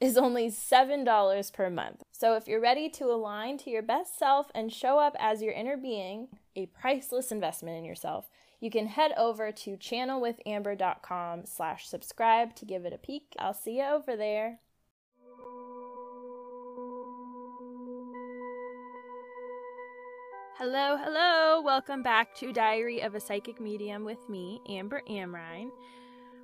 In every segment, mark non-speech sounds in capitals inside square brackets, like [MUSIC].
is only $7 per month. So if you're ready to align to your best self and show up as your inner being, a priceless investment in yourself, you can head over to channelwithamber.com slash subscribe to give it a peek. I'll see you over there. Hello, hello. Welcome back to Diary of a Psychic Medium with me, Amber Amrine.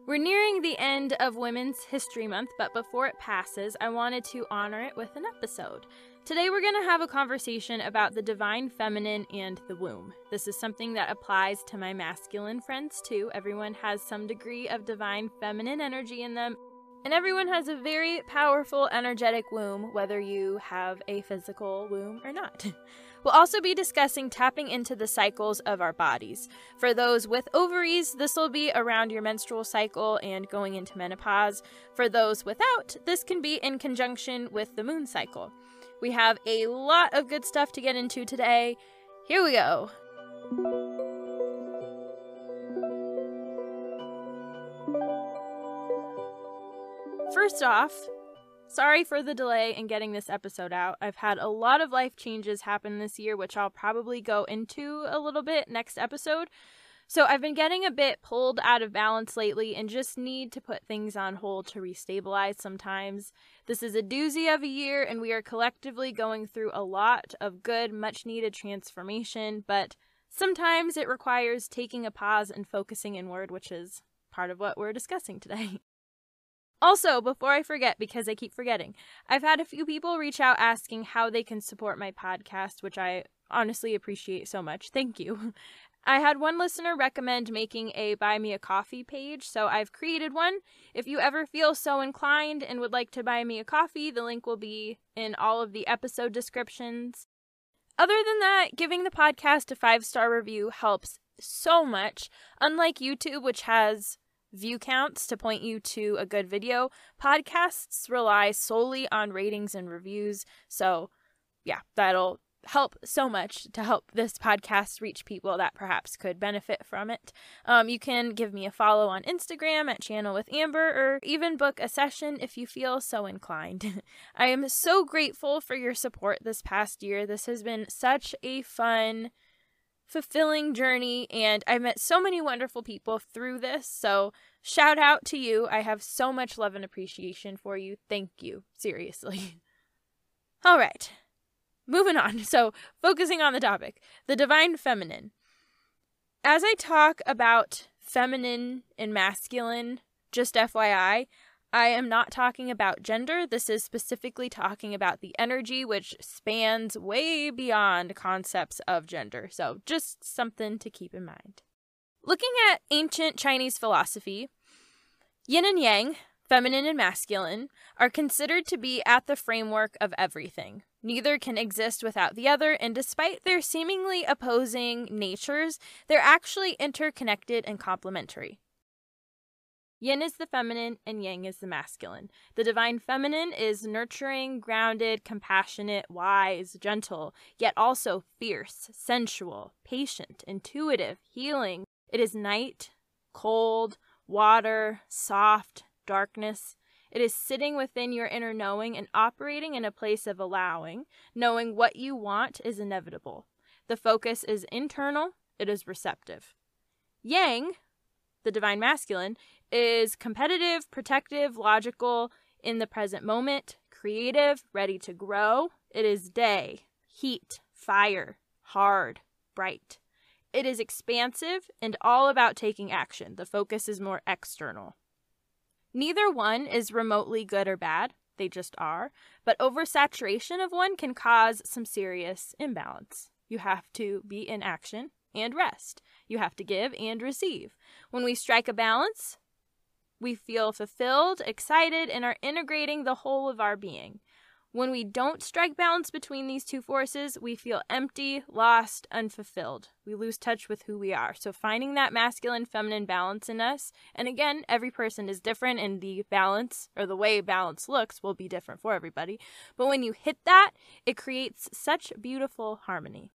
We're nearing the end of Women's History Month, but before it passes, I wanted to honor it with an episode. Today, we're going to have a conversation about the divine feminine and the womb. This is something that applies to my masculine friends too. Everyone has some degree of divine feminine energy in them, and everyone has a very powerful, energetic womb, whether you have a physical womb or not. [LAUGHS] We'll also be discussing tapping into the cycles of our bodies. For those with ovaries, this will be around your menstrual cycle and going into menopause. For those without, this can be in conjunction with the moon cycle. We have a lot of good stuff to get into today. Here we go. First off, Sorry for the delay in getting this episode out. I've had a lot of life changes happen this year, which I'll probably go into a little bit next episode. So I've been getting a bit pulled out of balance lately and just need to put things on hold to restabilize sometimes. This is a doozy of a year, and we are collectively going through a lot of good, much needed transformation, but sometimes it requires taking a pause and focusing inward, which is part of what we're discussing today. [LAUGHS] Also, before I forget, because I keep forgetting, I've had a few people reach out asking how they can support my podcast, which I honestly appreciate so much. Thank you. [LAUGHS] I had one listener recommend making a buy me a coffee page, so I've created one. If you ever feel so inclined and would like to buy me a coffee, the link will be in all of the episode descriptions. Other than that, giving the podcast a five star review helps so much. Unlike YouTube, which has view counts to point you to a good video. Podcasts rely solely on ratings and reviews. So, yeah, that'll help so much to help this podcast reach people that perhaps could benefit from it. Um, you can give me a follow on Instagram at Channel with Amber or even book a session if you feel so inclined. [LAUGHS] I am so grateful for your support this past year. This has been such a fun fulfilling journey, and I've met so many wonderful people through this. So, shout out to you. I have so much love and appreciation for you. Thank you. Seriously. [LAUGHS] All right. Moving on. So, focusing on the topic the divine feminine. As I talk about feminine and masculine, just FYI, I am not talking about gender. This is specifically talking about the energy, which spans way beyond concepts of gender. So, just something to keep in mind. Looking at ancient Chinese philosophy, yin and yang, feminine and masculine, are considered to be at the framework of everything. Neither can exist without the other, and despite their seemingly opposing natures, they're actually interconnected and complementary. Yin is the feminine and yang is the masculine. The divine feminine is nurturing, grounded, compassionate, wise, gentle, yet also fierce, sensual, patient, intuitive, healing. It is night, cold, water, soft, darkness. It is sitting within your inner knowing and operating in a place of allowing, knowing what you want is inevitable. The focus is internal, it is receptive. Yang, the divine masculine, is competitive, protective, logical, in the present moment, creative, ready to grow. It is day, heat, fire, hard, bright. It is expansive and all about taking action. The focus is more external. Neither one is remotely good or bad, they just are, but oversaturation of one can cause some serious imbalance. You have to be in action and rest. You have to give and receive. When we strike a balance, we feel fulfilled, excited, and are integrating the whole of our being. When we don't strike balance between these two forces, we feel empty, lost, unfulfilled. We lose touch with who we are. So, finding that masculine feminine balance in us, and again, every person is different, and the balance or the way balance looks will be different for everybody. But when you hit that, it creates such beautiful harmony.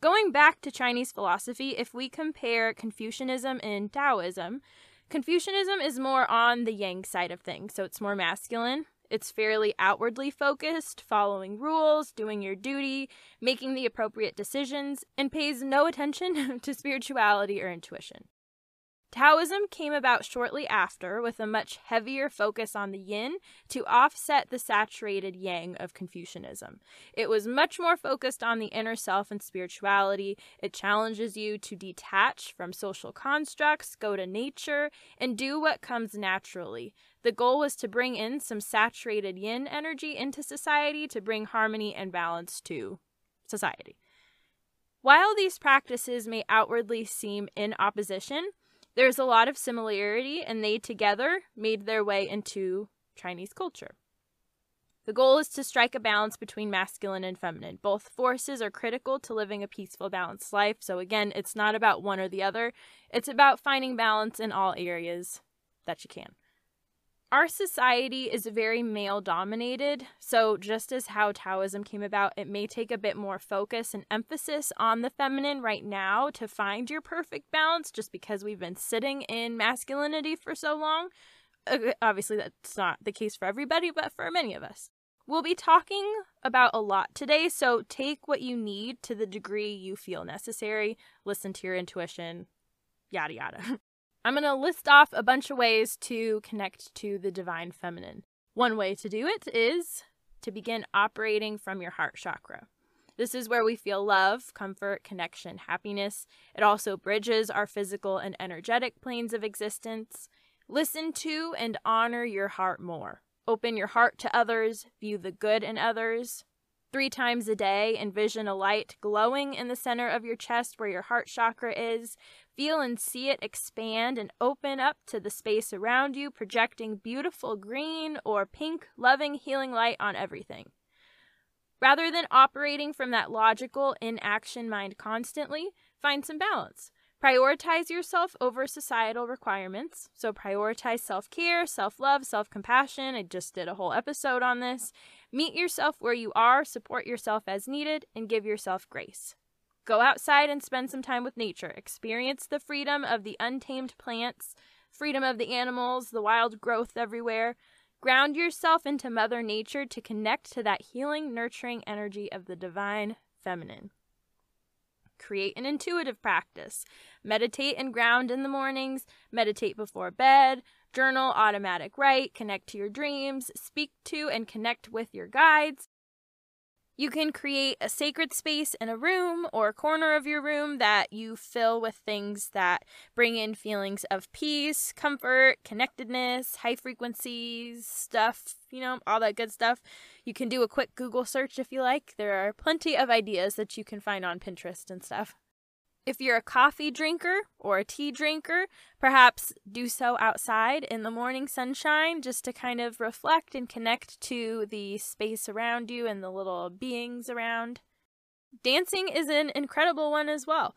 Going back to Chinese philosophy, if we compare Confucianism and Taoism, Confucianism is more on the yang side of things, so it's more masculine. It's fairly outwardly focused, following rules, doing your duty, making the appropriate decisions, and pays no attention [LAUGHS] to spirituality or intuition. Taoism came about shortly after with a much heavier focus on the yin to offset the saturated yang of Confucianism. It was much more focused on the inner self and spirituality. It challenges you to detach from social constructs, go to nature, and do what comes naturally. The goal was to bring in some saturated yin energy into society to bring harmony and balance to society. While these practices may outwardly seem in opposition, there's a lot of similarity, and they together made their way into Chinese culture. The goal is to strike a balance between masculine and feminine. Both forces are critical to living a peaceful, balanced life. So, again, it's not about one or the other, it's about finding balance in all areas that you can. Our society is very male dominated, so just as how Taoism came about, it may take a bit more focus and emphasis on the feminine right now to find your perfect balance just because we've been sitting in masculinity for so long. Uh, obviously, that's not the case for everybody, but for many of us. We'll be talking about a lot today, so take what you need to the degree you feel necessary. Listen to your intuition, yada yada. [LAUGHS] I'm going to list off a bunch of ways to connect to the divine feminine. One way to do it is to begin operating from your heart chakra. This is where we feel love, comfort, connection, happiness. It also bridges our physical and energetic planes of existence. Listen to and honor your heart more. Open your heart to others, view the good in others. Three times a day, envision a light glowing in the center of your chest where your heart chakra is. Feel and see it expand and open up to the space around you, projecting beautiful green or pink, loving, healing light on everything. Rather than operating from that logical, inaction mind constantly, find some balance. Prioritize yourself over societal requirements. So, prioritize self care, self love, self compassion. I just did a whole episode on this. Meet yourself where you are, support yourself as needed, and give yourself grace. Go outside and spend some time with nature. Experience the freedom of the untamed plants, freedom of the animals, the wild growth everywhere. Ground yourself into Mother Nature to connect to that healing, nurturing energy of the divine feminine. Create an intuitive practice. Meditate and ground in the mornings, meditate before bed, journal, automatic write, connect to your dreams, speak to and connect with your guides, you can create a sacred space in a room or a corner of your room that you fill with things that bring in feelings of peace, comfort, connectedness, high frequencies, stuff, you know, all that good stuff. You can do a quick Google search if you like. There are plenty of ideas that you can find on Pinterest and stuff. If you're a coffee drinker or a tea drinker, perhaps do so outside in the morning sunshine just to kind of reflect and connect to the space around you and the little beings around. Dancing is an incredible one as well.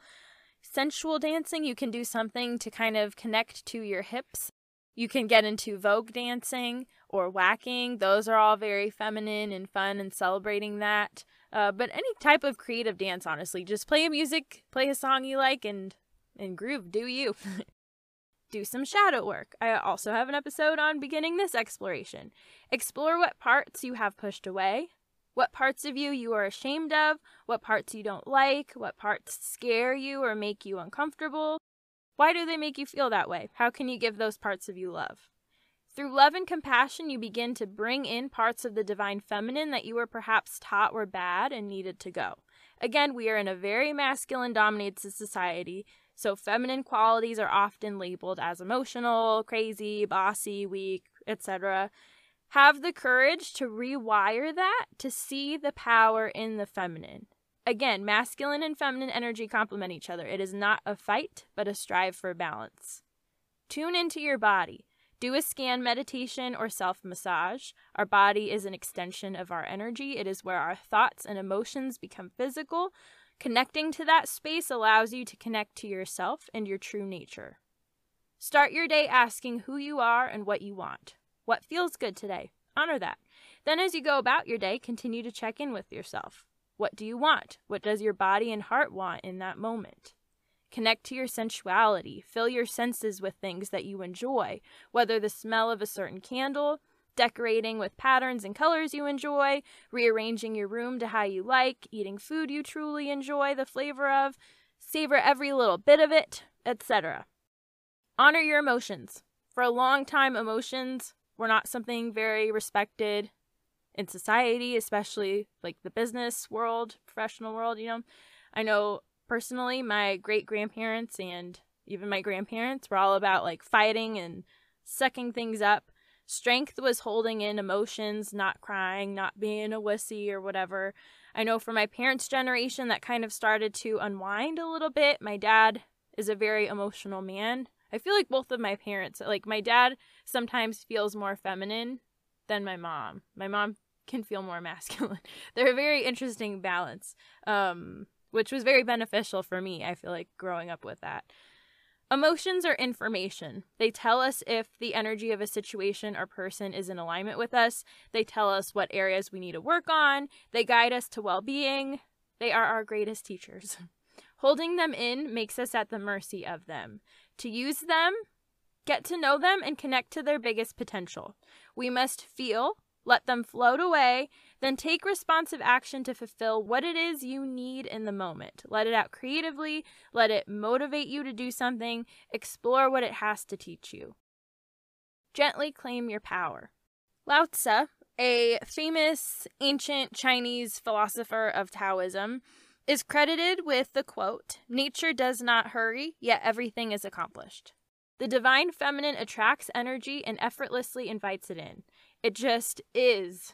Sensual dancing, you can do something to kind of connect to your hips. You can get into Vogue dancing or whacking. Those are all very feminine and fun and celebrating that. Uh, but any type of creative dance, honestly, just play a music, play a song you like, and and groove. Do you? [LAUGHS] do some shadow work. I also have an episode on beginning this exploration. Explore what parts you have pushed away, what parts of you you are ashamed of, what parts you don't like, what parts scare you or make you uncomfortable. Why do they make you feel that way? How can you give those parts of you love? Through love and compassion, you begin to bring in parts of the divine feminine that you were perhaps taught were bad and needed to go. Again, we are in a very masculine dominated society, so feminine qualities are often labeled as emotional, crazy, bossy, weak, etc. Have the courage to rewire that to see the power in the feminine. Again, masculine and feminine energy complement each other. It is not a fight, but a strive for balance. Tune into your body. Do a scan meditation or self massage. Our body is an extension of our energy. It is where our thoughts and emotions become physical, Connecting to that space allows you to connect to yourself and your true nature. Start your day asking who you are and what you want. What feels good today? Honor that. Then, as you go about your day, continue to check in with yourself. What do you want? What does your body and heart want in that moment? Connect to your sensuality. Fill your senses with things that you enjoy, whether the smell of a certain candle, decorating with patterns and colors you enjoy, rearranging your room to how you like, eating food you truly enjoy the flavor of, savor every little bit of it, etc. Honor your emotions. For a long time, emotions were not something very respected in society, especially like the business world, professional world, you know. I know personally, my great grandparents and even my grandparents were all about like fighting and sucking things up Strength was holding in emotions, not crying, not being a wussy or whatever. I know for my parents' generation, that kind of started to unwind a little bit. My dad is a very emotional man. I feel like both of my parents, like my dad sometimes feels more feminine than my mom. My mom can feel more [LAUGHS] masculine. They're a very interesting balance, um, which was very beneficial for me. I feel like growing up with that. Emotions are information. They tell us if the energy of a situation or person is in alignment with us. They tell us what areas we need to work on. They guide us to well being. They are our greatest teachers. [LAUGHS] Holding them in makes us at the mercy of them. To use them, get to know them, and connect to their biggest potential. We must feel, let them float away, then take responsive action to fulfill what it is you need in the moment. Let it out creatively, let it motivate you to do something, explore what it has to teach you. Gently claim your power. Lao Tzu, a famous ancient Chinese philosopher of Taoism, is credited with the quote Nature does not hurry, yet everything is accomplished. The divine feminine attracts energy and effortlessly invites it in. It just is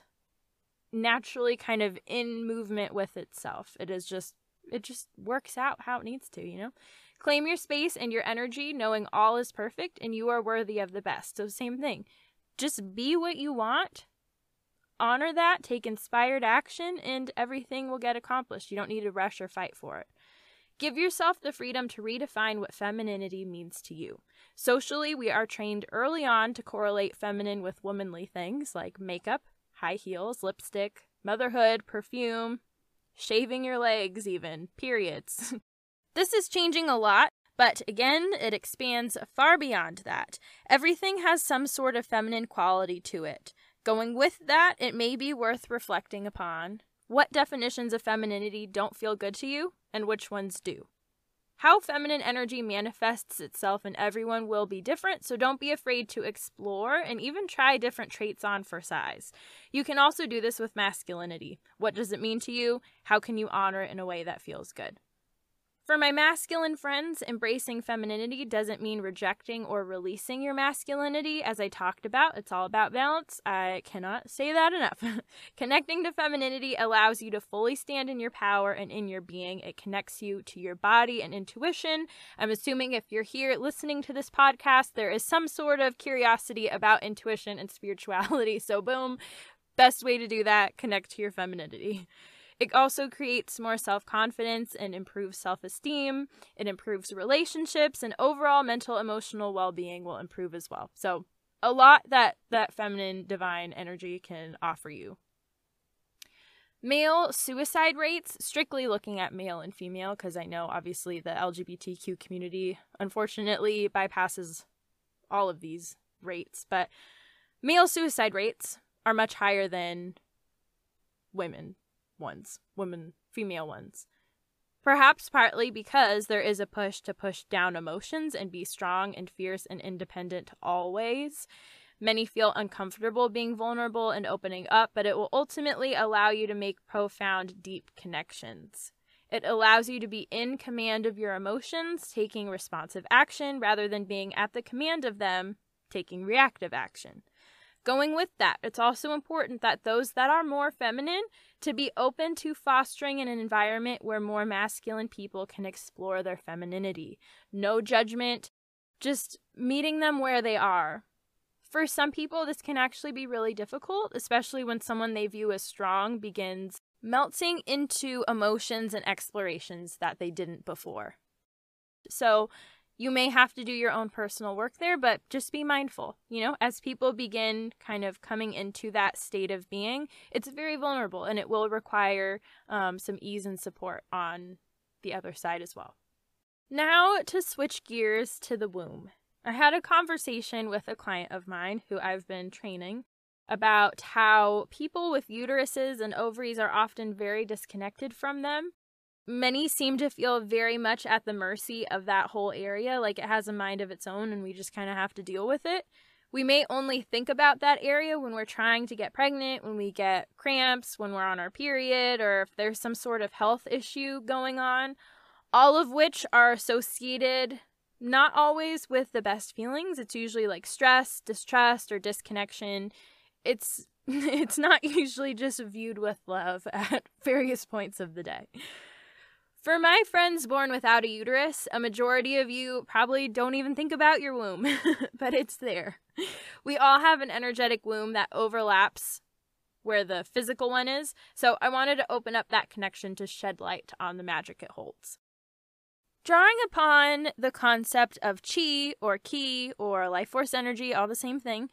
naturally kind of in movement with itself. It is just it just works out how it needs to, you know? Claim your space and your energy knowing all is perfect and you are worthy of the best. So same thing. Just be what you want. Honor that, take inspired action and everything will get accomplished. You don't need to rush or fight for it. Give yourself the freedom to redefine what femininity means to you. Socially, we are trained early on to correlate feminine with womanly things like makeup, high heels, lipstick, motherhood, perfume, shaving your legs, even, periods. [LAUGHS] this is changing a lot, but again, it expands far beyond that. Everything has some sort of feminine quality to it. Going with that, it may be worth reflecting upon what definitions of femininity don't feel good to you and which ones do. How feminine energy manifests itself in everyone will be different, so don't be afraid to explore and even try different traits on for size. You can also do this with masculinity. What does it mean to you? How can you honor it in a way that feels good? For my masculine friends, embracing femininity doesn't mean rejecting or releasing your masculinity. As I talked about, it's all about balance. I cannot say that enough. [LAUGHS] Connecting to femininity allows you to fully stand in your power and in your being. It connects you to your body and intuition. I'm assuming if you're here listening to this podcast, there is some sort of curiosity about intuition and [LAUGHS] spirituality. So, boom, best way to do that, connect to your femininity. It also creates more self confidence and improves self esteem. It improves relationships, and overall mental emotional well being will improve as well. So, a lot that that feminine divine energy can offer you. Male suicide rates, strictly looking at male and female, because I know obviously the LGBTQ community unfortunately bypasses all of these rates, but male suicide rates are much higher than women ones, women, female ones. Perhaps partly because there is a push to push down emotions and be strong and fierce and independent always. Many feel uncomfortable being vulnerable and opening up, but it will ultimately allow you to make profound, deep connections. It allows you to be in command of your emotions, taking responsive action rather than being at the command of them, taking reactive action. Going with that, it's also important that those that are more feminine to be open to fostering an environment where more masculine people can explore their femininity. No judgment, just meeting them where they are. For some people, this can actually be really difficult, especially when someone they view as strong begins melting into emotions and explorations that they didn't before. So, you may have to do your own personal work there, but just be mindful. You know, as people begin kind of coming into that state of being, it's very vulnerable and it will require um, some ease and support on the other side as well. Now, to switch gears to the womb. I had a conversation with a client of mine who I've been training about how people with uteruses and ovaries are often very disconnected from them many seem to feel very much at the mercy of that whole area, like it has a mind of its own and we just kind of have to deal with it. We may only think about that area when we're trying to get pregnant, when we get cramps, when we're on our period, or if there's some sort of health issue going on, all of which are associated not always with the best feelings. It's usually like stress, distrust, or disconnection. It's [LAUGHS] it's not usually just viewed with love at [LAUGHS] various points of the day. For my friends born without a uterus, a majority of you probably don't even think about your womb, [LAUGHS] but it's there. We all have an energetic womb that overlaps where the physical one is, so I wanted to open up that connection to shed light on the magic it holds. Drawing upon the concept of chi or ki or life force energy, all the same thing,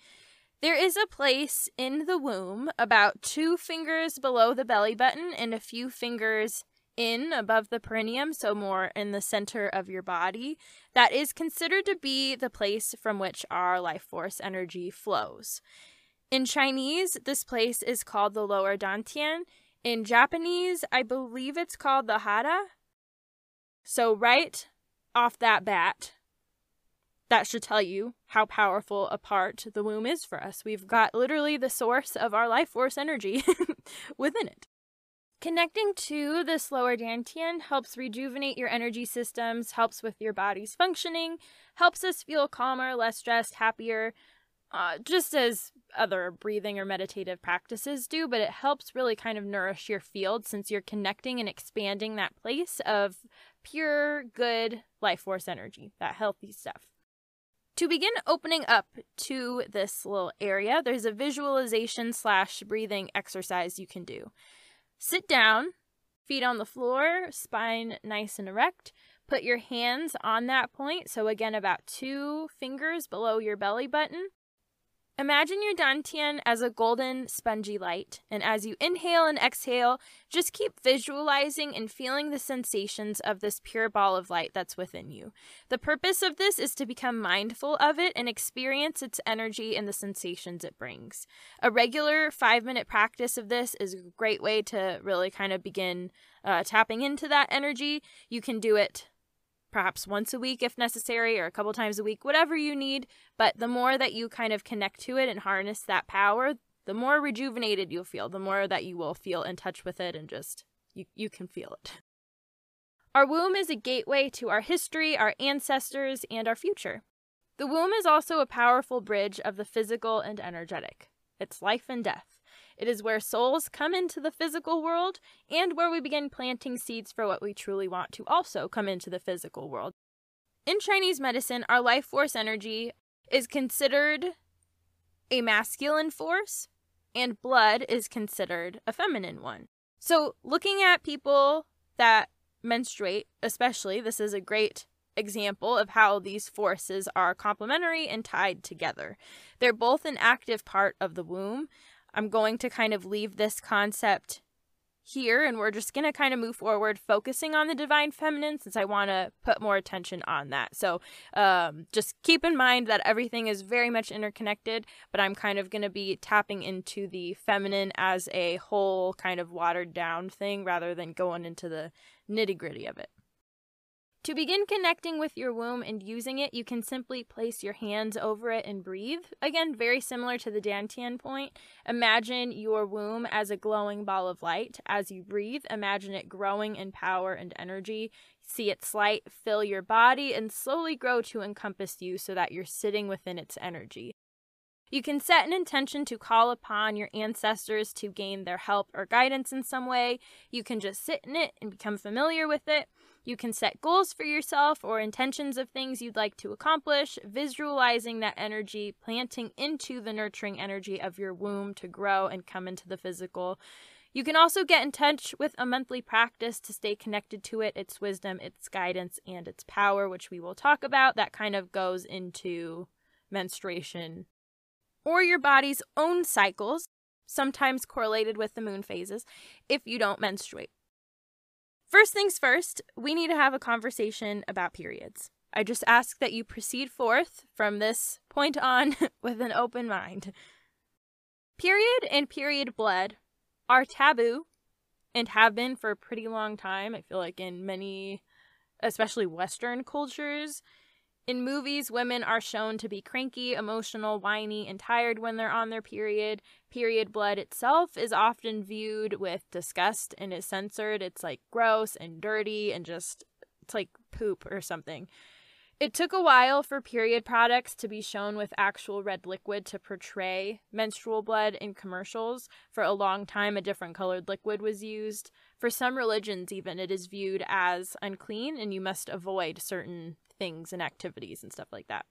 there is a place in the womb about two fingers below the belly button and a few fingers in above the perineum, so more in the center of your body, that is considered to be the place from which our life force energy flows. In Chinese, this place is called the lower dantian. In Japanese, I believe it's called the hara. So, right off that bat, that should tell you how powerful a part the womb is for us. We've got literally the source of our life force energy [LAUGHS] within it. Connecting to this lower dantian helps rejuvenate your energy systems, helps with your body's functioning, helps us feel calmer, less stressed, happier, uh, just as other breathing or meditative practices do, but it helps really kind of nourish your field since you're connecting and expanding that place of pure, good life force energy, that healthy stuff. To begin opening up to this little area, there's a visualization slash breathing exercise you can do. Sit down, feet on the floor, spine nice and erect. Put your hands on that point, so again, about two fingers below your belly button. Imagine your dantian as a golden, spongy light, and as you inhale and exhale, just keep visualizing and feeling the sensations of this pure ball of light that's within you. The purpose of this is to become mindful of it and experience its energy and the sensations it brings. A regular five minute practice of this is a great way to really kind of begin uh, tapping into that energy. You can do it perhaps once a week if necessary or a couple times a week, whatever you need. But the more that you kind of connect to it and harness that power, the more rejuvenated you'll feel, the more that you will feel in touch with it and just you, you can feel it. Our womb is a gateway to our history, our ancestors, and our future. The womb is also a powerful bridge of the physical and energetic. It's life and death. It is where souls come into the physical world and where we begin planting seeds for what we truly want to also come into the physical world. In Chinese medicine, our life force energy is considered a masculine force, and blood is considered a feminine one. So, looking at people that menstruate, especially, this is a great example of how these forces are complementary and tied together. They're both an active part of the womb. I'm going to kind of leave this concept here and we're just going to kind of move forward focusing on the divine feminine since I want to put more attention on that. So um, just keep in mind that everything is very much interconnected, but I'm kind of going to be tapping into the feminine as a whole kind of watered down thing rather than going into the nitty gritty of it. To begin connecting with your womb and using it, you can simply place your hands over it and breathe. Again, very similar to the Dantian point. Imagine your womb as a glowing ball of light. As you breathe, imagine it growing in power and energy. See its light fill your body and slowly grow to encompass you so that you're sitting within its energy. You can set an intention to call upon your ancestors to gain their help or guidance in some way. You can just sit in it and become familiar with it. You can set goals for yourself or intentions of things you'd like to accomplish, visualizing that energy, planting into the nurturing energy of your womb to grow and come into the physical. You can also get in touch with a monthly practice to stay connected to it, its wisdom, its guidance, and its power, which we will talk about. That kind of goes into menstruation or your body's own cycles, sometimes correlated with the moon phases, if you don't menstruate. First things first, we need to have a conversation about periods. I just ask that you proceed forth from this point on [LAUGHS] with an open mind. Period and period blood are taboo and have been for a pretty long time. I feel like in many, especially Western cultures, in movies, women are shown to be cranky, emotional, whiny, and tired when they're on their period. Period blood itself is often viewed with disgust and is censored. It's like gross and dirty and just, it's like poop or something. It took a while for period products to be shown with actual red liquid to portray menstrual blood in commercials. For a long time, a different colored liquid was used. For some religions, even, it is viewed as unclean and you must avoid certain things and activities and stuff like that.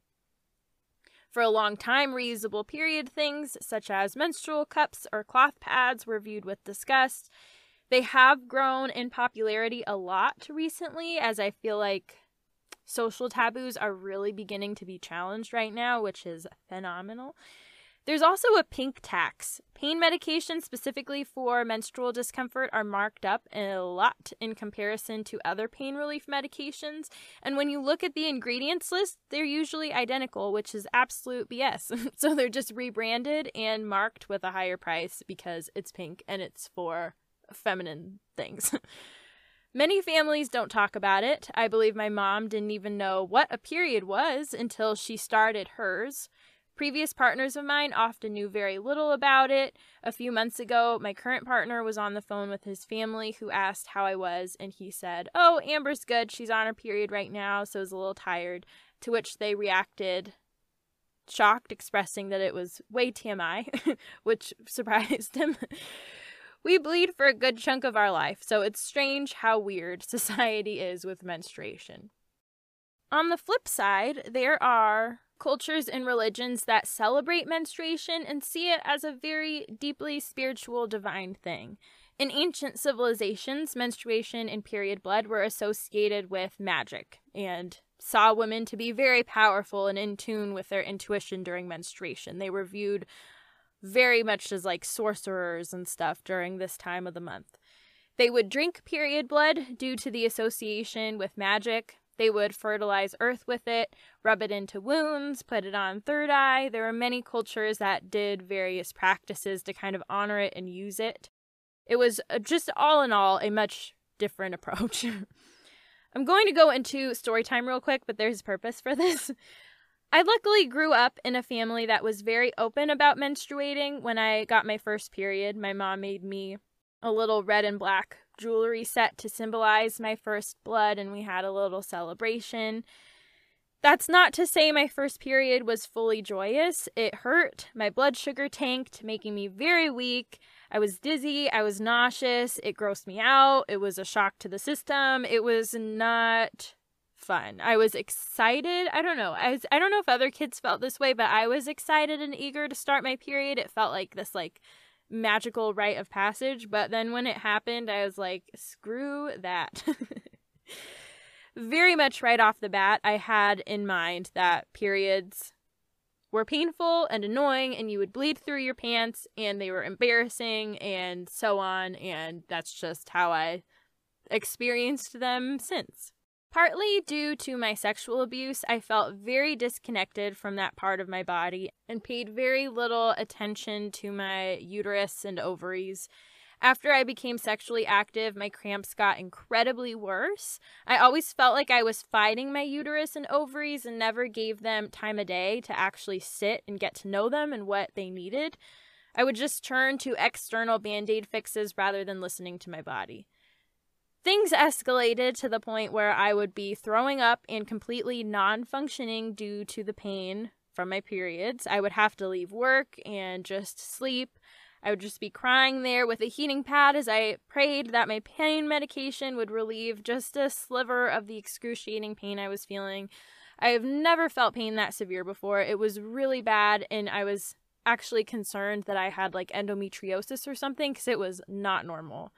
For a long time, reusable period things such as menstrual cups or cloth pads were viewed with disgust. They have grown in popularity a lot recently, as I feel like social taboos are really beginning to be challenged right now, which is phenomenal. There's also a pink tax. Pain medications specifically for menstrual discomfort are marked up a lot in comparison to other pain relief medications. And when you look at the ingredients list, they're usually identical, which is absolute BS. [LAUGHS] so they're just rebranded and marked with a higher price because it's pink and it's for feminine things. [LAUGHS] Many families don't talk about it. I believe my mom didn't even know what a period was until she started hers. Previous partners of mine often knew very little about it. A few months ago, my current partner was on the phone with his family who asked how I was, and he said, Oh, Amber's good. She's on her period right now, so is a little tired. To which they reacted shocked, expressing that it was way TMI, [LAUGHS] which [LAUGHS] surprised him. we bleed for a good chunk of our life, so it's strange how weird [LAUGHS] society is with menstruation. On the flip side, there are cultures and religions that celebrate menstruation and see it as a very deeply spiritual, divine thing. In ancient civilizations, menstruation and period blood were associated with magic and saw women to be very powerful and in tune with their intuition during menstruation. They were viewed very much as like sorcerers and stuff during this time of the month. They would drink period blood due to the association with magic. They would fertilize earth with it, rub it into wounds, put it on third eye. There were many cultures that did various practices to kind of honor it and use it. It was uh, just all in all a much different [LAUGHS] approach. I'm going to go into story time real quick, but there's purpose for this. I luckily grew up in a family that was very open about menstruating. When I got my first period, my mom made me a little red and black jewelry set to symbolize my first blood, and we had a little celebration. That's not to say my first period was fully joyous. It hurt. My blood sugar tanked, making me very weak. I was dizzy. I was nauseous. It grossed me out. It was a shock to the system. It was not fun. I was excited. I don't know. I was, I don't know if other kids felt this way, but I was excited and eager to start my period. It felt like this like magical rite of passage, but then when it happened, I was like, screw that. [LAUGHS] very much right off the bat, I had in mind that periods were painful and annoying and you would bleed through your pants and they were embarrassing and so on and that's just how I experienced them since. Partly due to my sexual abuse, I felt very disconnected from that part of my body and paid very little attention to my uterus and ovaries. After I became sexually active, my cramps got incredibly worse. I always felt like I was fighting my uterus and ovaries and never gave them time of day to actually sit and get to know them and what they needed. I would just turn to external band aid fixes rather than listening to my body. Things escalated to the point where I would be throwing up and completely non functioning due to the pain from my periods. I would have to leave work and just sleep. I would just be crying there with a heating pad as I prayed that my pain medication would relieve just a sliver of the excruciating pain I was feeling. I have never felt pain that severe before. It was really bad, and I was actually concerned that I had like endometriosis or something because it was not normal.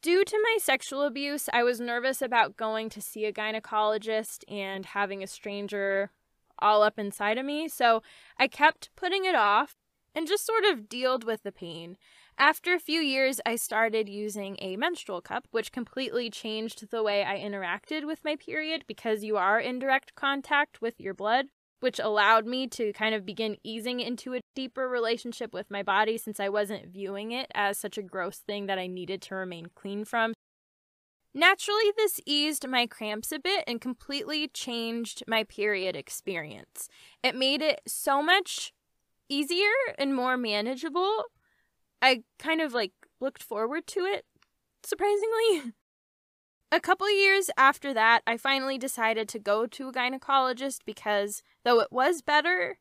Due to my sexual abuse, I was nervous about going to see a gynecologist and having a stranger all up inside of me, so I kept putting it off and just sort of dealt with the pain. After a few years, I started using a menstrual cup, which completely changed the way I interacted with my period because you are in direct contact with your blood which allowed me to kind of begin easing into a deeper relationship with my body since I wasn't viewing it as such a gross thing that I needed to remain clean from. Naturally, this eased my cramps a bit and completely changed my period experience. It made it so much easier and more manageable. I kind of like looked forward to it, surprisingly. [LAUGHS] A couple years after that, I finally decided to go to a gynecologist because though it was better,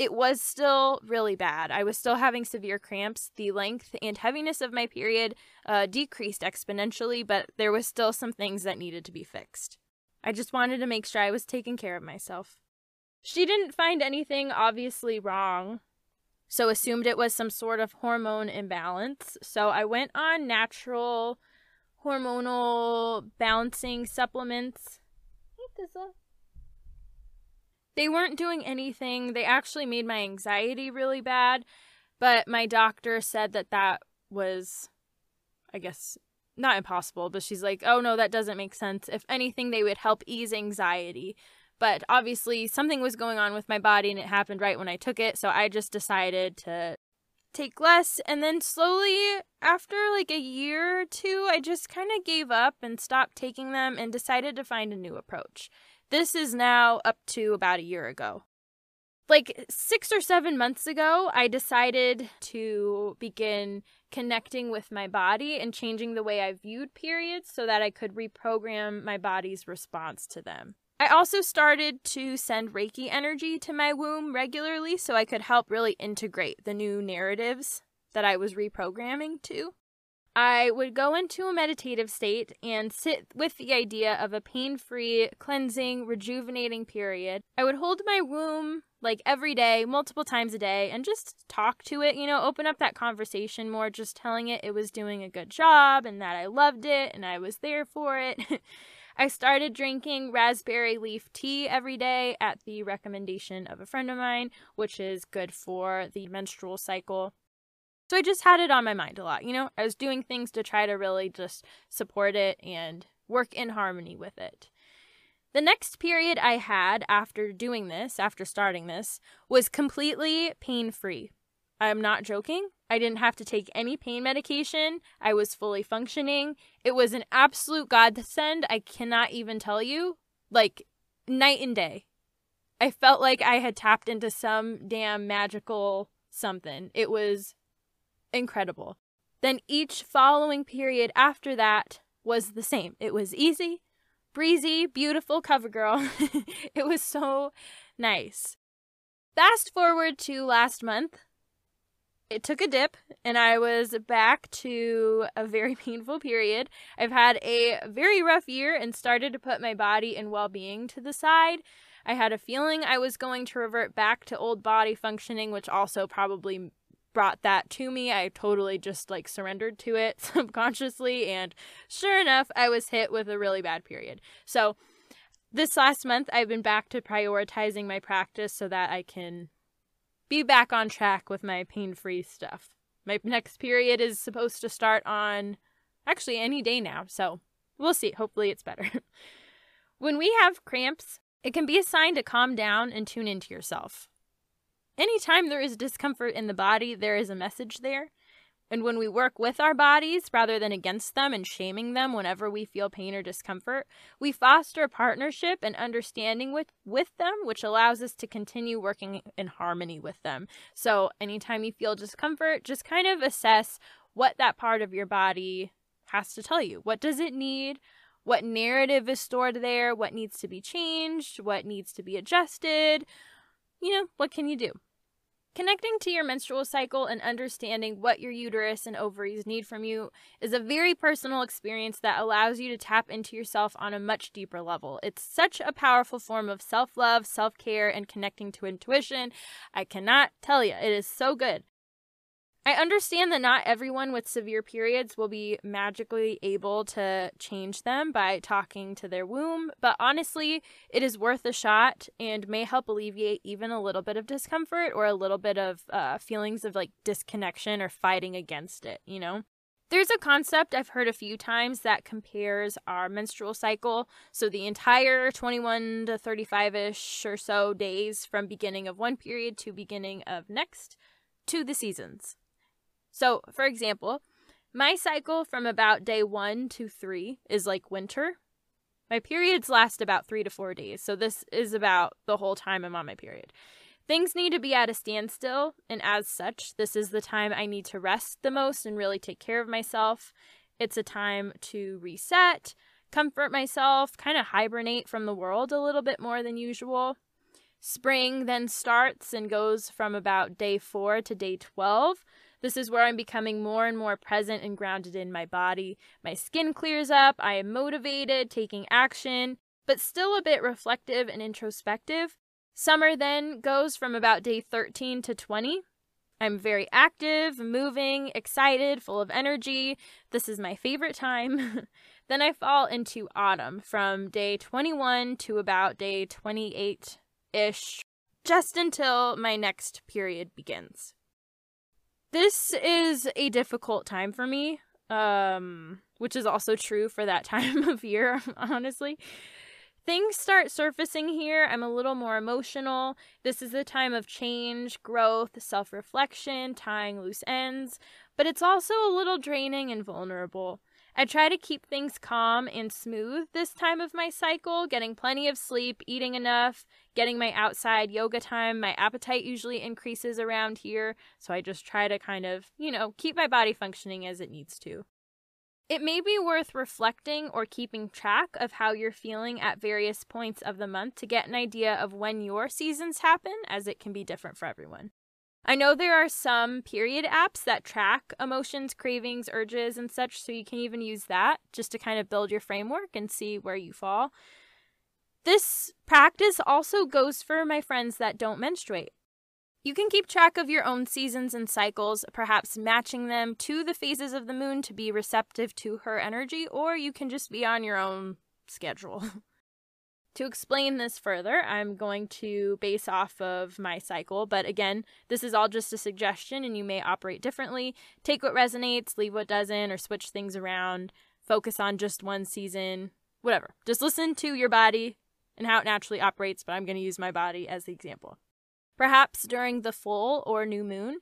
it was still really bad. I was still having severe cramps. The length and heaviness of my period uh, decreased exponentially, but there was still some things that needed to be fixed. I just wanted to make sure I was taking care of myself. She didn't find anything obviously wrong, so assumed it was some sort of hormone imbalance. So I went on natural hormonal balancing supplements. They weren't doing anything. They actually made my anxiety really bad, but my doctor said that that was, I guess, not impossible, but she's like, oh no, that doesn't make sense. If anything, they would help ease anxiety. But obviously, something was going on with my body and it happened right when I took it, so I just decided to take less and then slowly after like a year or two I just kind of gave up and stopped taking them and decided to find a new approach. This is now up to about a year ago. Like 6 or 7 months ago, I decided to begin connecting with my body and changing the way I viewed periods so that I could reprogram my body's response to them. I also started to send Reiki energy to my womb regularly so I could help really integrate the new narratives that I was reprogramming to. I would go into a meditative state and sit with the idea of a pain free, cleansing, rejuvenating period. I would hold my womb like every day, multiple times a day, and just talk to it, you know, open up that conversation more, just telling it it was doing a good job and that I loved it and I was there for it. [LAUGHS] I started drinking raspberry leaf tea every day at the recommendation of a friend of mine, which is good for the menstrual cycle. So I just had it on my mind a lot. You know, I was doing things to try to really just support it and work in harmony with it. The next period I had after doing this, after starting this, was completely pain free. I'm not joking. I didn't have to take any pain medication. I was fully functioning. It was an absolute godsend. I cannot even tell you. Like, night and day. I felt like I had tapped into some damn magical something. It was incredible. Then each following period after that was the same. It was easy, breezy, beautiful cover girl. [LAUGHS] it was so nice. Fast forward to last month it took a dip and I was back to a very [LAUGHS] painful period. I've had a very rough year and started to put my body and well being to the side. I had a feeling I was going to revert back to old body functioning, which also probably brought that to me. I totally just like surrendered to it [LAUGHS] subconsciously. And sure enough, I was hit with a really bad period. So This last month, I've been back to prioritizing my practice so that I can be back on track with my pain free stuff. My next period is supposed to start on actually any day now, so we'll see. Hopefully, it's better. [LAUGHS] when we have cramps, it can be a sign to calm down and tune into yourself. Anytime there is discomfort in the body, there is a message there. And when we work with our bodies rather than against them and shaming them whenever we feel pain or discomfort, we foster a partnership and understanding with, with them, which allows us to continue working in harmony with them. So, anytime you feel discomfort, just kind of assess what that part of your body has to tell you. What does it need? What narrative is stored there? What needs to be changed? What needs to be adjusted? You know, what can you do? Connecting to your menstrual cycle and understanding what your uterus and ovaries need from you is a very personal experience that allows you to tap into yourself on a much deeper level. It's such a powerful form of self love, self care, and connecting to intuition. I cannot tell you, it is so good. I understand that not everyone with severe periods will be magically able to change them by talking to their womb, but honestly, it is worth a shot and may help alleviate even a little bit of discomfort or a little bit of uh, feelings of like disconnection or fighting against it, you know? There's a concept I've heard a few times that compares our menstrual cycle, so the entire 21 to 35 ish or so days from beginning of one period to beginning of next, to the seasons. So, for example, my cycle from about day one to three is like winter. My periods last about three to four days, so this is about the whole time I'm on my period. Things need to be at a standstill, and as such, this is the time I need to rest the most and really take care of myself. It's a time to reset, comfort myself, kind of hibernate from the world a little bit more than usual. Spring then starts and goes from about day four to day 12. This is where I'm becoming more and more present and grounded in my body. My skin clears up, I am motivated, taking action, but still a bit reflective and introspective. Summer then goes from about day 13 to 20. I'm very active, moving, excited, full of energy. This is my favorite time. [LAUGHS] then I fall into autumn from day 21 to about day 28 ish, just until my next period begins. This is a difficult time for me, um, which is also true for that [LAUGHS] time of year, honestly. Things start surfacing here. I'm a little more emotional. This is a time of change, growth, self reflection, tying loose ends, but it's also a little draining and vulnerable. I try to keep things calm and smooth this time of my cycle, getting plenty of sleep, eating enough, getting my outside yoga time. My appetite usually increases around here, so I just try to kind of, you know, keep my body functioning as it needs to. It may be worth reflecting or keeping track of how you're feeling at various points of the month to get an idea of when your seasons happen, as it can be different for everyone. I know there are some period apps that track emotions, cravings, urges, and such, so you can even use that just to kind of build your framework and see where you fall. This practice also goes for my friends that don't menstruate. You can keep track of your own seasons and cycles, perhaps matching them to the phases of the moon to be receptive to her energy, or you can just be on your own schedule. [LAUGHS] To explain this further, I'm going to base off of my cycle, but again, this is all just a suggestion and you may operate differently. Take what resonates, leave what doesn't, or switch things around. Focus on just one season, whatever. Just listen to your body and how it naturally operates, but I'm going to use my body as the example. Perhaps during the full or new moon,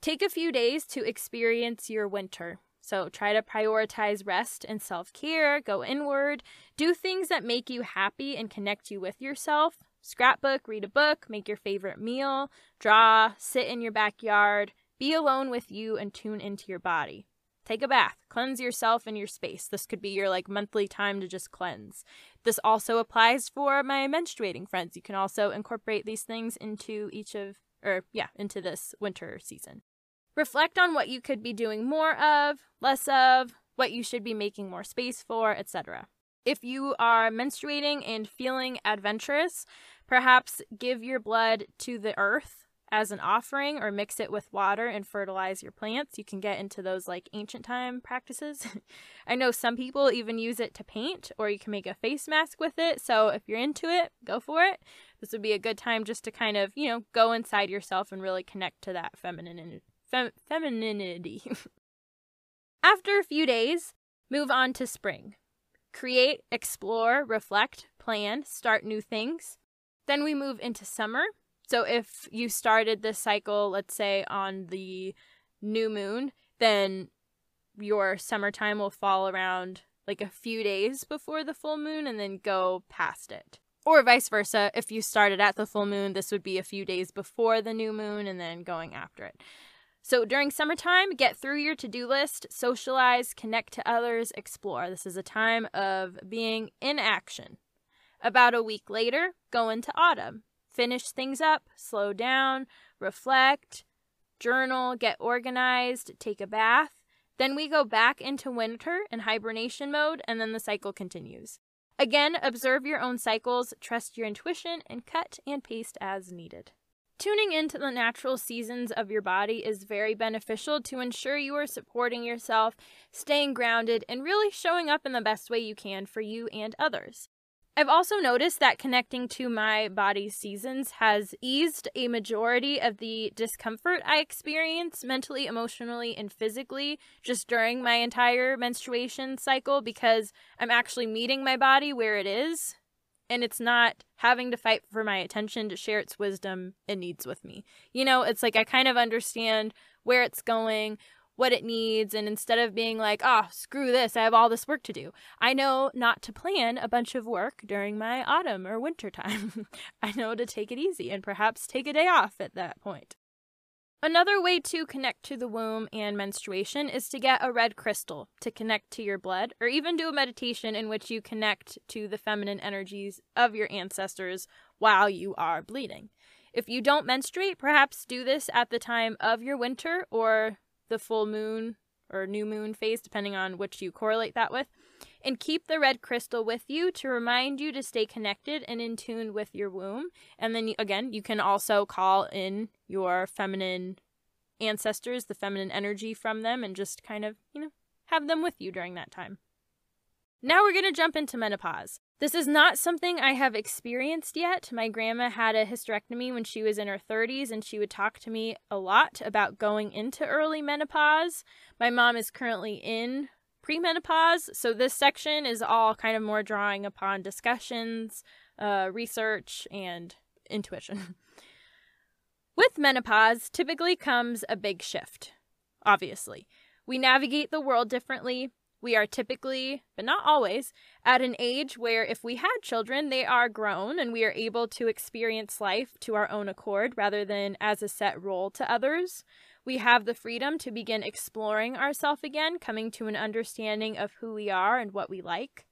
take a few days to experience your winter. So try to prioritize rest and self care, go inward, do things that make you happy and connect you with yourself. Scrapbook, read a book, make your favorite meal, draw, sit in your backyard, be alone with you, and tune into your body. Take a bath, cleanse yourself and your space. This could be your like monthly time to just cleanse. This also applies for my menstruating friends. You can also incorporate these things into each of, or yeah, into this winter season. Reflect on what you could be doing more of, less of, what you should be making more space for, etc. If you are menstruating and feeling adventurous, perhaps give your blood to the earth as an offering or mix it with water and fertilize your plants. You can get into those like ancient time practices. [LAUGHS] I know some people even use it to paint or you can make a face mask with it. So if you're into it, go for it. This would be a good time just to kind of, you know, go inside yourself and really connect to that feminine fem- femininity. [LAUGHS] After a few days, move on to spring. Create, explore, reflect, plan, start new things. Then we move into summer. So if you started this cycle, let's say on the new moon, then your summertime will fall around like a few days before the full moon and then go past it. Or vice versa, if you started at the full moon, this would be a few days before the new moon and then going after it. So during summertime, get through your to do list, socialize, connect to others, explore. This is a time of being in action. About a week later, go into autumn. Finish things up, slow down, reflect, journal, get organized, take a bath. Then we go back into winter and hibernation mode, and then the cycle continues. Again, observe your own cycles, trust your intuition, and cut and paste as needed. Tuning into the natural seasons of your body is very beneficial to ensure you are supporting yourself, staying grounded, and really showing up in the best way you can for you and others. I've also noticed that connecting to my body's seasons has eased a majority of the discomfort I experience mentally, emotionally, and physically just during my entire menstruation cycle because I'm actually meeting my body where it is and it's not having to fight for my attention to share its wisdom and needs with me. You know, it's like I kind of understand where it's going, what it needs, and instead of being like, oh, screw this, I have all this work to do, I know not to plan a bunch of work during my autumn or winter time. [LAUGHS] I know to take it easy and perhaps take a day off at that point. Another way to connect to the womb and menstruation is to get a red crystal to connect to your blood, or even do a meditation in which you connect to the feminine energies of your ancestors while you are bleeding. If you don't menstruate, perhaps do this at the time of your winter or the full moon or new moon phase, depending on which you correlate that with. And keep the red crystal with you to remind you to stay connected and in tune with your womb. And then again, you can also call in your feminine ancestors, the feminine energy from them, and just kind of, you know, have them with you during that time. Now we're going to jump into menopause. This is not something I have experienced yet. My grandma had a hysterectomy when she was in her 30s, and she would talk to me a lot about going into early menopause. My mom is currently in premenopause, so this section is all kind of more drawing upon discussions, uh, research, and intuition. [LAUGHS] With menopause, typically comes a big shift, obviously. We navigate the world differently, we are typically, but not always, at an age where if we had children, they are grown and we are able to experience life to our own accord rather than as a set role to others. We have the freedom to begin exploring ourselves again, coming to an understanding of who we are and what we like.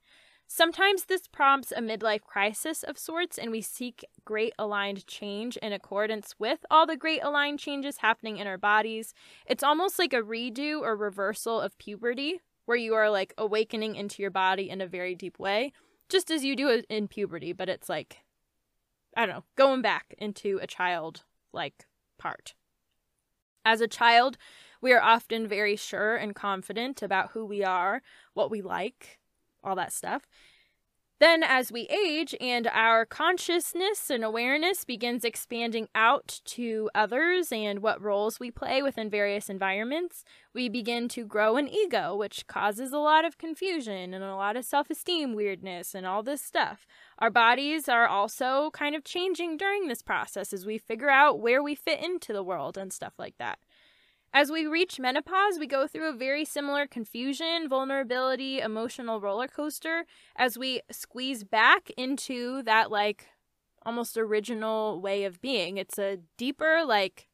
Sometimes this prompts a midlife crisis of sorts, and we seek great aligned change in accordance with all the great aligned changes happening in our bodies. It's almost like a redo or reversal of puberty, where you are like awakening into your body in a very deep way, just as you do in puberty, but it's like, I don't know, going back into a child like part. As a child, we are often very sure and confident about who we are, what we like, all that stuff. Then, as we age and our consciousness and awareness begins expanding out to others and what roles we play within various environments, we begin to grow an ego, which causes a lot of confusion and a lot of self esteem weirdness and all this stuff. Our bodies are also kind of changing during this process as we figure out where we fit into the world and stuff like that. As we reach menopause, we go through a very similar confusion, vulnerability, emotional roller coaster as we squeeze back into that like almost original way of being. It's a deeper, like,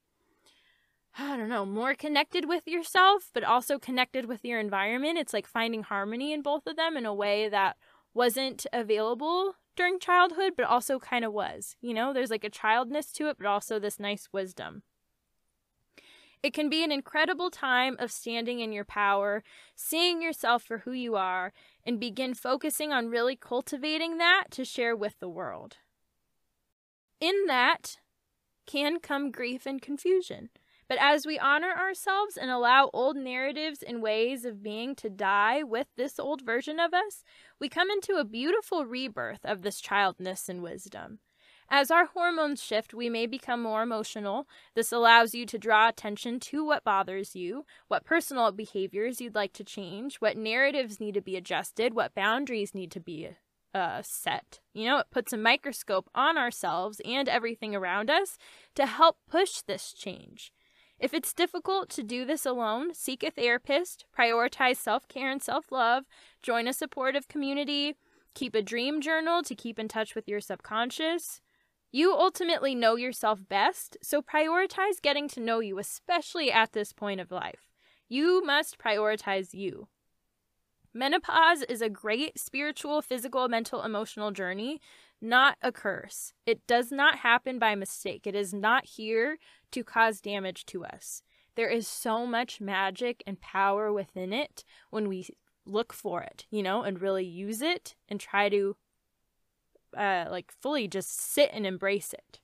I don't know, more connected with yourself, but also connected with your environment. It's like finding harmony in both of them in a way that wasn't available during childhood, but also kind of was. You know, there's like a childness to it, but also this nice wisdom. It can be an incredible time of standing in your power, seeing yourself for who you are, and begin focusing on really cultivating that to share with the world. In that, can come grief and confusion. But as we honor ourselves and allow old narratives and ways of being to die with this old version of us, we come into a beautiful rebirth of this childness and wisdom. As our hormones shift, we may become more emotional. This allows you to draw attention to what bothers you, what personal behaviors you'd like to change, what narratives need to be adjusted, what boundaries need to be uh, set. You know, it puts a microscope on ourselves and everything around us to help push this change. If it's difficult to do this alone, seek a therapist, prioritize self care and self love, join a supportive community, keep a dream journal to keep in touch with your subconscious. You ultimately know yourself best, so prioritize getting to know you, especially at this point of life. You must prioritize you. Menopause is a great spiritual, physical, mental, emotional journey, not a curse. It does not happen by mistake. It is not here to cause damage to us. There is so much magic and power within it when we look for it, you know, and really use it and try to uh, like fully just sit and embrace it.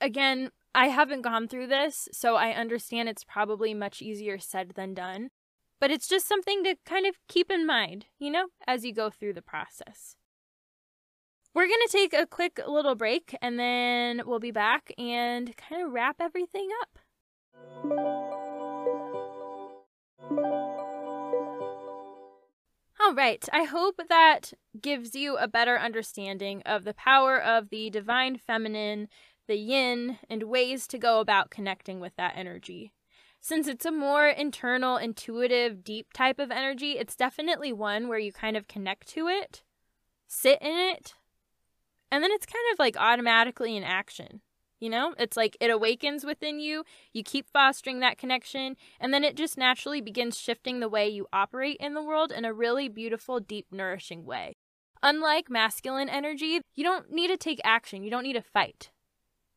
Again, I haven't gone through this, so I understand it's probably much easier said than done. But it's just something to kind of keep in mind, you know, as you go through the process. We're going to take a quick little break and then we'll be back and kind of wrap everything up. All right, I hope that gives you a better understanding of the power of the divine feminine, the yin, and ways to go about connecting with that energy. Since it's a more internal, intuitive, deep type of energy, it's definitely one where you kind of connect to it, sit in it, and then it's kind of like automatically in action. You know, it's like it awakens within you, you keep fostering that connection, and then it just naturally begins shifting the way you operate in the world in a really beautiful, deep, nourishing way. Unlike masculine energy, you don't need to take action, you don't need to fight.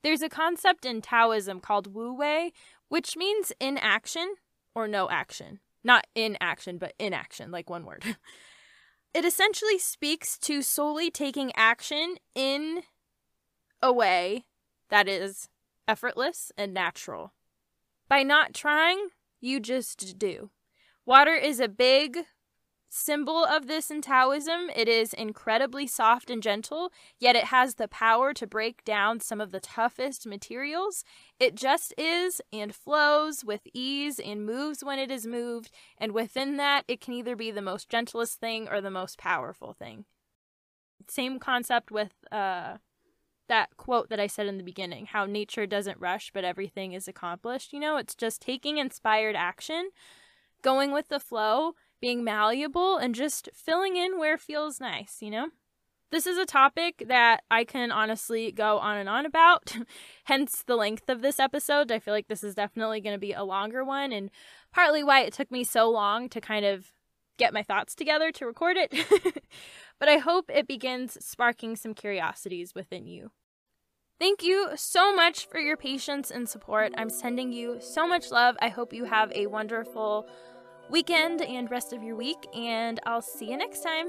There's a concept in Taoism called Wu Wei, which means inaction or no action. Not in action, but inaction, like one word. [LAUGHS] it essentially speaks to solely taking action in a way that is effortless and natural. By not trying, you just do. Water is a big symbol of this in Taoism. It is incredibly soft and gentle, yet it has the power to break down some of the toughest materials. It just is and flows with ease and moves when it is moved, and within that, it can either be the most gentlest thing or the most powerful thing. Same concept with uh, that quote that I said in the beginning how nature doesn't rush, but everything is accomplished. You know, it's just taking inspired action, going with the flow being malleable and just filling in where feels nice, you know? This is a topic that I can honestly go on and on about, [LAUGHS] hence the length of this episode. I feel like this is definitely going to be a longer one, and partly why it took me so long to kind of get my thoughts together to record it. [LAUGHS] but I hope it begins sparking some curiosities within you. Thank you so much for your patience and support. I'm sending you so much love. I hope you have a wonderful weekend and rest of your week, and I'll see you next time.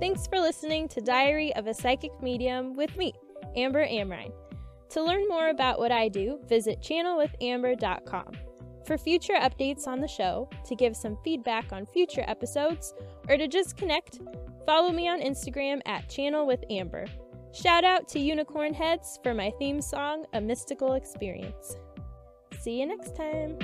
Thanks for listening to Diary of a Psychic Medium with me, Amber Amrine. To learn more about what I do, visit channelwithamber.com. For future updates on the show, to give some feedback on future episodes, or to just connect, follow me on Instagram at Channel with Amber. Shout out to Unicorn Heads for my theme song, A Mystical Experience. See you next time.